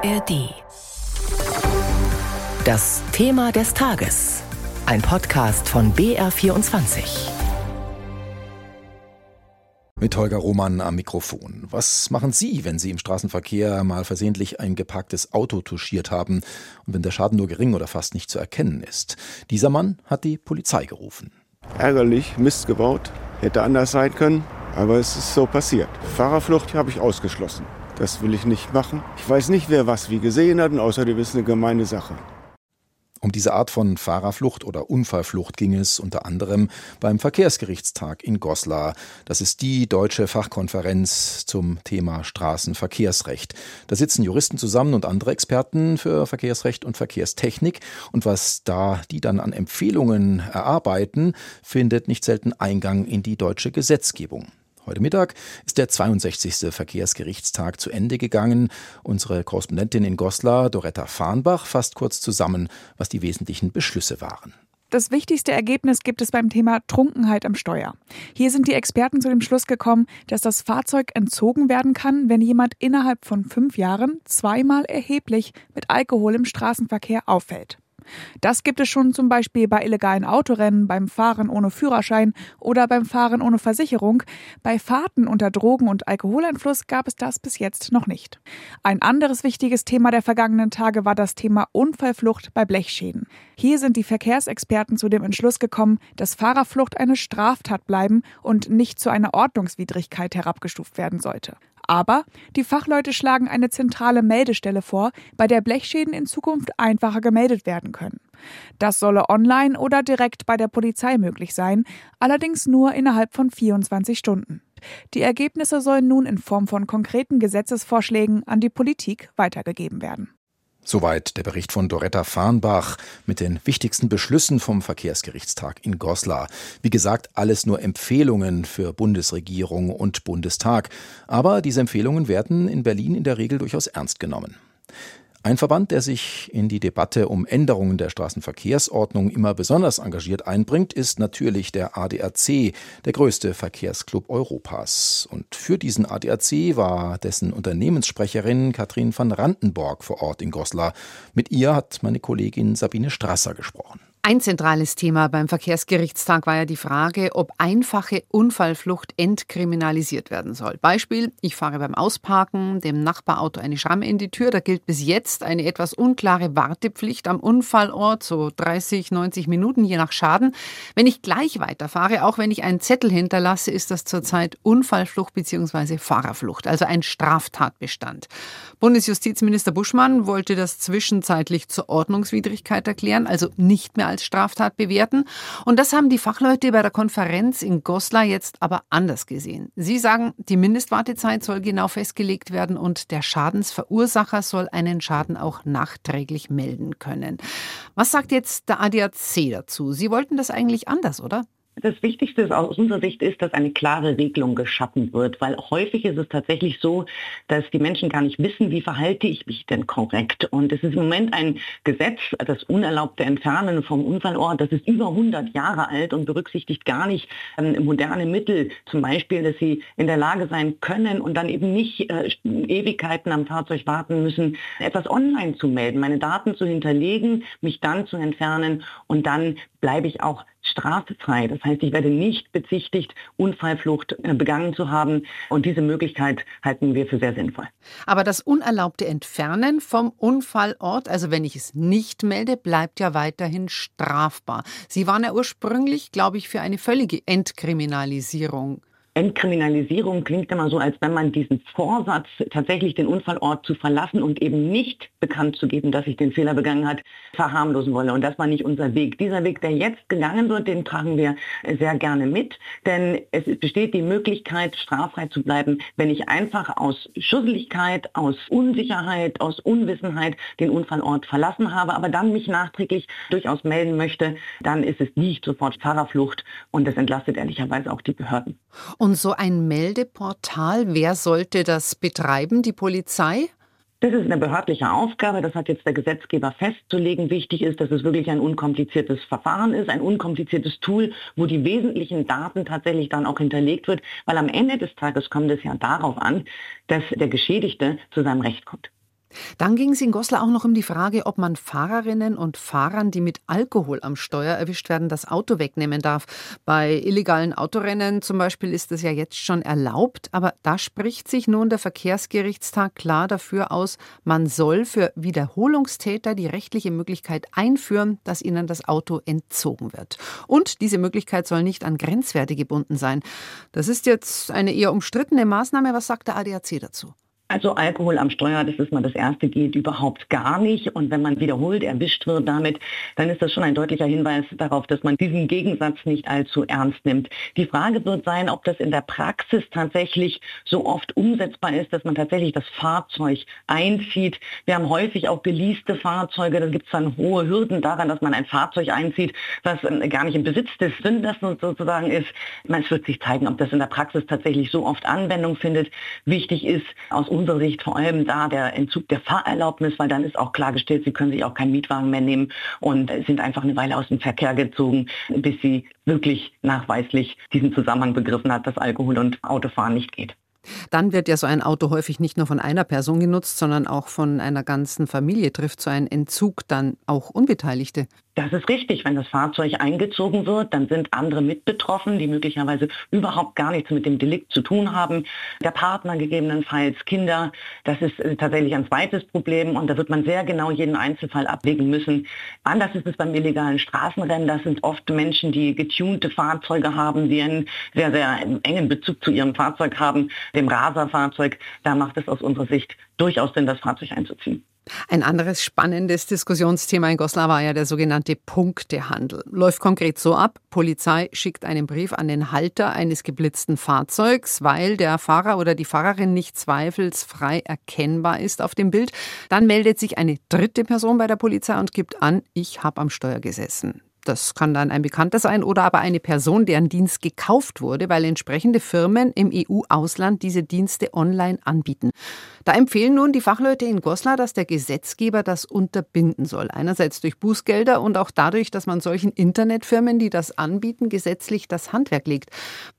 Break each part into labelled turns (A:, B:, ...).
A: ARD. Das Thema des Tages. Ein Podcast von BR24.
B: Mit Holger Roman am Mikrofon. Was machen Sie, wenn Sie im Straßenverkehr mal versehentlich ein geparktes Auto touchiert haben und wenn der Schaden nur gering oder fast nicht zu erkennen ist? Dieser Mann hat die Polizei gerufen.
C: Ärgerlich, Mist gebaut, hätte anders sein können, aber es ist so passiert. Fahrerflucht habe ich ausgeschlossen. Das will ich nicht machen. Ich weiß nicht, wer was wie gesehen hat und außerdem ist eine gemeine Sache.
B: Um diese Art von Fahrerflucht oder Unfallflucht ging es unter anderem beim Verkehrsgerichtstag in Goslar. Das ist die deutsche Fachkonferenz zum Thema Straßenverkehrsrecht. Da sitzen Juristen zusammen und andere Experten für Verkehrsrecht und Verkehrstechnik. Und was da die dann an Empfehlungen erarbeiten, findet nicht selten Eingang in die deutsche Gesetzgebung. Heute Mittag ist der 62. Verkehrsgerichtstag zu Ende gegangen. Unsere Korrespondentin in Goslar, Doretta Farnbach, fasst kurz zusammen, was die wesentlichen Beschlüsse waren.
D: Das wichtigste Ergebnis gibt es beim Thema Trunkenheit am Steuer. Hier sind die Experten zu dem Schluss gekommen, dass das Fahrzeug entzogen werden kann, wenn jemand innerhalb von fünf Jahren zweimal erheblich mit Alkohol im Straßenverkehr auffällt. Das gibt es schon zum Beispiel bei illegalen Autorennen, beim Fahren ohne Führerschein oder beim Fahren ohne Versicherung. Bei Fahrten unter Drogen- und Alkoholeinfluss gab es das bis jetzt noch nicht. Ein anderes wichtiges Thema der vergangenen Tage war das Thema Unfallflucht bei Blechschäden. Hier sind die Verkehrsexperten zu dem Entschluss gekommen, dass Fahrerflucht eine Straftat bleiben und nicht zu einer Ordnungswidrigkeit herabgestuft werden sollte. Aber die Fachleute schlagen eine zentrale Meldestelle vor, bei der Blechschäden in Zukunft einfacher gemeldet werden können. Das solle online oder direkt bei der Polizei möglich sein, allerdings nur innerhalb von 24 Stunden. Die Ergebnisse sollen nun in Form von konkreten Gesetzesvorschlägen an die Politik weitergegeben werden.
B: Soweit der Bericht von Doretta Farnbach mit den wichtigsten Beschlüssen vom Verkehrsgerichtstag in Goslar. Wie gesagt, alles nur Empfehlungen für Bundesregierung und Bundestag. Aber diese Empfehlungen werden in Berlin in der Regel durchaus ernst genommen. Ein Verband, der sich in die Debatte um Änderungen der Straßenverkehrsordnung immer besonders engagiert einbringt, ist natürlich der ADAC, der größte Verkehrsclub Europas. Und für diesen ADAC war dessen Unternehmenssprecherin Katrin van Randenborg vor Ort in Goslar. Mit ihr hat meine Kollegin Sabine Strasser gesprochen.
E: Ein zentrales Thema beim Verkehrsgerichtstag war ja die Frage, ob einfache Unfallflucht entkriminalisiert werden soll. Beispiel, ich fahre beim Ausparken dem Nachbarauto eine Schramme in die Tür. Da gilt bis jetzt eine etwas unklare Wartepflicht am Unfallort, so 30, 90 Minuten je nach Schaden. Wenn ich gleich weiterfahre, auch wenn ich einen Zettel hinterlasse, ist das zurzeit Unfallflucht bzw. Fahrerflucht, also ein Straftatbestand. Bundesjustizminister Buschmann wollte das zwischenzeitlich zur Ordnungswidrigkeit erklären, also nicht mehr als Straftat bewerten. Und das haben die Fachleute bei der Konferenz in Goslar jetzt aber anders gesehen. Sie sagen, die Mindestwartezeit soll genau festgelegt werden und der Schadensverursacher soll einen Schaden auch nachträglich melden können. Was sagt jetzt der ADAC dazu? Sie wollten das eigentlich anders, oder?
F: Das Wichtigste aus unserer Sicht ist, dass eine klare Regelung geschaffen wird, weil häufig ist es tatsächlich so, dass die Menschen gar nicht wissen, wie verhalte ich mich denn korrekt. Und es ist im Moment ein Gesetz, das unerlaubte Entfernen vom Unfallort, das ist über 100 Jahre alt und berücksichtigt gar nicht ähm, moderne Mittel, zum Beispiel, dass sie in der Lage sein können und dann eben nicht äh, Ewigkeiten am Fahrzeug warten müssen, etwas online zu melden, meine Daten zu hinterlegen, mich dann zu entfernen und dann bleibe ich auch straffrei. Das heißt, ich werde nicht bezichtigt, Unfallflucht äh, begangen zu haben. Und diese Möglichkeit halten wir für sehr sinnvoll.
E: Aber das unerlaubte Entfernen vom Unfallort, also wenn ich es nicht melde, bleibt ja weiterhin strafbar. Sie waren ja ursprünglich, glaube ich, für eine völlige Entkriminalisierung
F: Entkriminalisierung klingt immer so, als wenn man diesen Vorsatz, tatsächlich den Unfallort zu verlassen und eben nicht bekannt zu geben, dass ich den Fehler begangen hat, verharmlosen wolle. Und das war nicht unser Weg. Dieser Weg, der jetzt gegangen wird, den tragen wir sehr gerne mit, denn es besteht die Möglichkeit, straffrei zu bleiben, wenn ich einfach aus Schusseligkeit, aus Unsicherheit, aus Unwissenheit den Unfallort verlassen habe, aber dann mich nachträglich durchaus melden möchte, dann ist es nicht sofort Fahrerflucht und das entlastet ehrlicherweise auch die Behörden.
E: Und und so ein Meldeportal, wer sollte das betreiben? Die Polizei?
F: Das ist eine behördliche Aufgabe, das hat jetzt der Gesetzgeber festzulegen. Wichtig ist, dass es wirklich ein unkompliziertes Verfahren ist, ein unkompliziertes Tool, wo die wesentlichen Daten tatsächlich dann auch hinterlegt wird, weil am Ende des Tages kommt es ja darauf an, dass der Geschädigte zu seinem Recht kommt.
E: Dann ging es in Goslar auch noch um die Frage, ob man Fahrerinnen und Fahrern, die mit Alkohol am Steuer erwischt werden, das Auto wegnehmen darf. Bei illegalen Autorennen zum Beispiel ist das ja jetzt schon erlaubt, aber da spricht sich nun der Verkehrsgerichtstag klar dafür aus, man soll für Wiederholungstäter die rechtliche Möglichkeit einführen, dass ihnen das Auto entzogen wird. Und diese Möglichkeit soll nicht an Grenzwerte gebunden sein. Das ist jetzt eine eher umstrittene Maßnahme. Was sagt der ADAC dazu?
F: Also Alkohol am Steuer, das ist mal das Erste, geht überhaupt gar nicht. Und wenn man wiederholt erwischt wird damit, dann ist das schon ein deutlicher Hinweis darauf, dass man diesen Gegensatz nicht allzu ernst nimmt. Die Frage wird sein, ob das in der Praxis tatsächlich so oft umsetzbar ist, dass man tatsächlich das Fahrzeug einzieht. Wir haben häufig auch geleaste Fahrzeuge. Da gibt es dann hohe Hürden daran, dass man ein Fahrzeug einzieht, was ähm, gar nicht im Besitz des Sünders sozusagen ist. Es wird sich zeigen, ob das in der Praxis tatsächlich so oft Anwendung findet. Wichtig ist aus unserer Sicht vor allem da der Entzug der Fahrerlaubnis, weil dann ist auch klargestellt, sie können sich auch keinen Mietwagen mehr nehmen und sind einfach eine Weile aus dem Verkehr gezogen, bis sie wirklich nachweislich diesen Zusammenhang begriffen hat, dass Alkohol und Autofahren nicht geht.
E: Dann wird ja so ein Auto häufig nicht nur von einer Person genutzt, sondern auch von einer ganzen Familie. Trifft so ein Entzug dann auch Unbeteiligte?
F: Das ist richtig. Wenn das Fahrzeug eingezogen wird, dann sind andere mit betroffen, die möglicherweise überhaupt gar nichts mit dem Delikt zu tun haben. Der Partner gegebenenfalls, Kinder. Das ist äh, tatsächlich ein zweites Problem und da wird man sehr genau jeden Einzelfall abwägen müssen. Anders ist es beim illegalen Straßenrennen. Das sind oft Menschen, die getunte Fahrzeuge haben, die einen sehr, sehr engen Bezug zu ihrem Fahrzeug haben, dem Raserfahrzeug. Da macht es aus unserer Sicht durchaus Sinn, das Fahrzeug einzuziehen.
E: Ein anderes spannendes Diskussionsthema in Goslar war ja der sogenannte Punktehandel. Läuft konkret so ab, Polizei schickt einen Brief an den Halter eines geblitzten Fahrzeugs, weil der Fahrer oder die Fahrerin nicht zweifelsfrei erkennbar ist auf dem Bild. Dann meldet sich eine dritte Person bei der Polizei und gibt an, ich habe am Steuer gesessen. Das kann dann ein Bekannter sein oder aber eine Person, deren Dienst gekauft wurde, weil entsprechende Firmen im EU-Ausland diese Dienste online anbieten. Da empfehlen nun die Fachleute in Goslar, dass der Gesetzgeber das unterbinden soll. Einerseits durch Bußgelder und auch dadurch, dass man solchen Internetfirmen, die das anbieten, gesetzlich das Handwerk legt.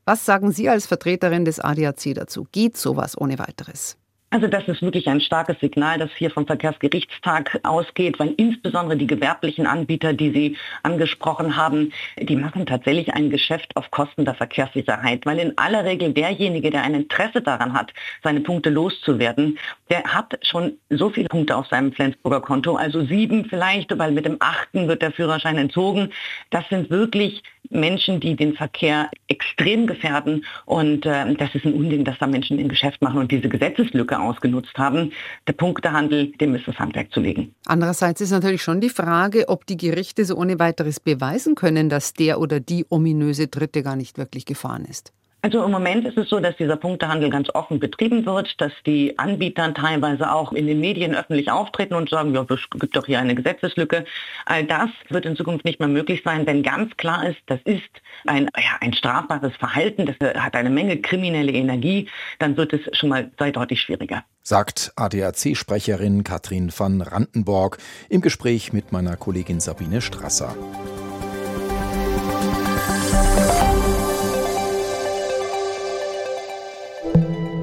E: Was sagen Sie als Vertreterin des ADAC dazu? Geht sowas ohne weiteres?
F: Also das ist wirklich ein starkes Signal, das hier vom Verkehrsgerichtstag ausgeht, weil insbesondere die gewerblichen Anbieter, die Sie angesprochen haben, die machen tatsächlich ein Geschäft auf Kosten der Verkehrssicherheit, weil in aller Regel derjenige, der ein Interesse daran hat, seine Punkte loszuwerden, der hat schon so viele Punkte auf seinem Flensburger Konto, also sieben vielleicht, weil mit dem achten wird der Führerschein entzogen. Das sind wirklich Menschen, die den Verkehr extrem gefährden. Und äh, das ist ein Unding, dass da Menschen ein Geschäft machen und diese Gesetzeslücke ausgenutzt haben. Der Punktehandel, dem ist das Handwerk zu legen.
E: Andererseits ist natürlich schon die Frage, ob die Gerichte so ohne weiteres beweisen können, dass der oder die ominöse Dritte gar nicht wirklich gefahren ist.
F: Also im Moment ist es so, dass dieser Punktehandel ganz offen betrieben wird, dass die Anbieter teilweise auch in den Medien öffentlich auftreten und sagen, ja, es gibt doch hier eine Gesetzeslücke. All das wird in Zukunft nicht mehr möglich sein, denn ganz klar ist, das ist ein, ja, ein strafbares Verhalten, das hat eine Menge kriminelle Energie, dann wird es schon mal sehr deutlich schwieriger.
B: Sagt ADAC-Sprecherin Katrin van Randenborg im Gespräch mit meiner Kollegin Sabine Strasser.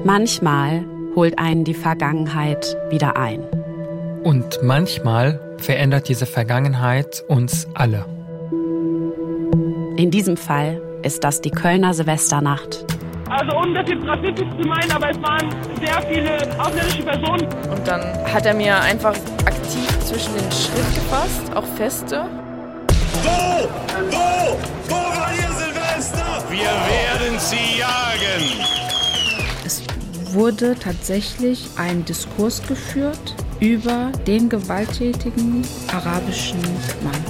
G: Manchmal holt einen die Vergangenheit wieder ein.
H: Und manchmal verändert diese Vergangenheit uns alle.
G: In diesem Fall ist das die Kölner Silvesternacht.
I: Also ohne das jetzt rassistisch zu meinen, aber es waren sehr viele ausländische Personen.
J: Und dann hat er mir einfach aktiv zwischen den Schritt gefasst, auch feste.
K: Wo? Wo? Wo war ihr Silvester? Wir werden sie jagen
L: wurde tatsächlich ein Diskurs geführt über den gewalttätigen arabischen Mann.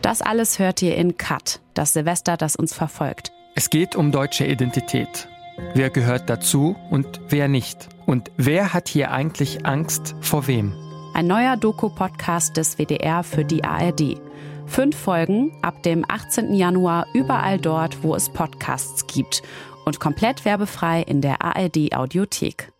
G: Das alles hört ihr in Cut, das Silvester, das uns verfolgt.
H: Es geht um deutsche Identität. Wer gehört dazu und wer nicht? Und wer hat hier eigentlich Angst vor wem?
G: Ein neuer Doku-Podcast des WDR für die ARD. Fünf Folgen ab dem 18. Januar überall dort, wo es Podcasts gibt und komplett werbefrei in der ARD Audiothek.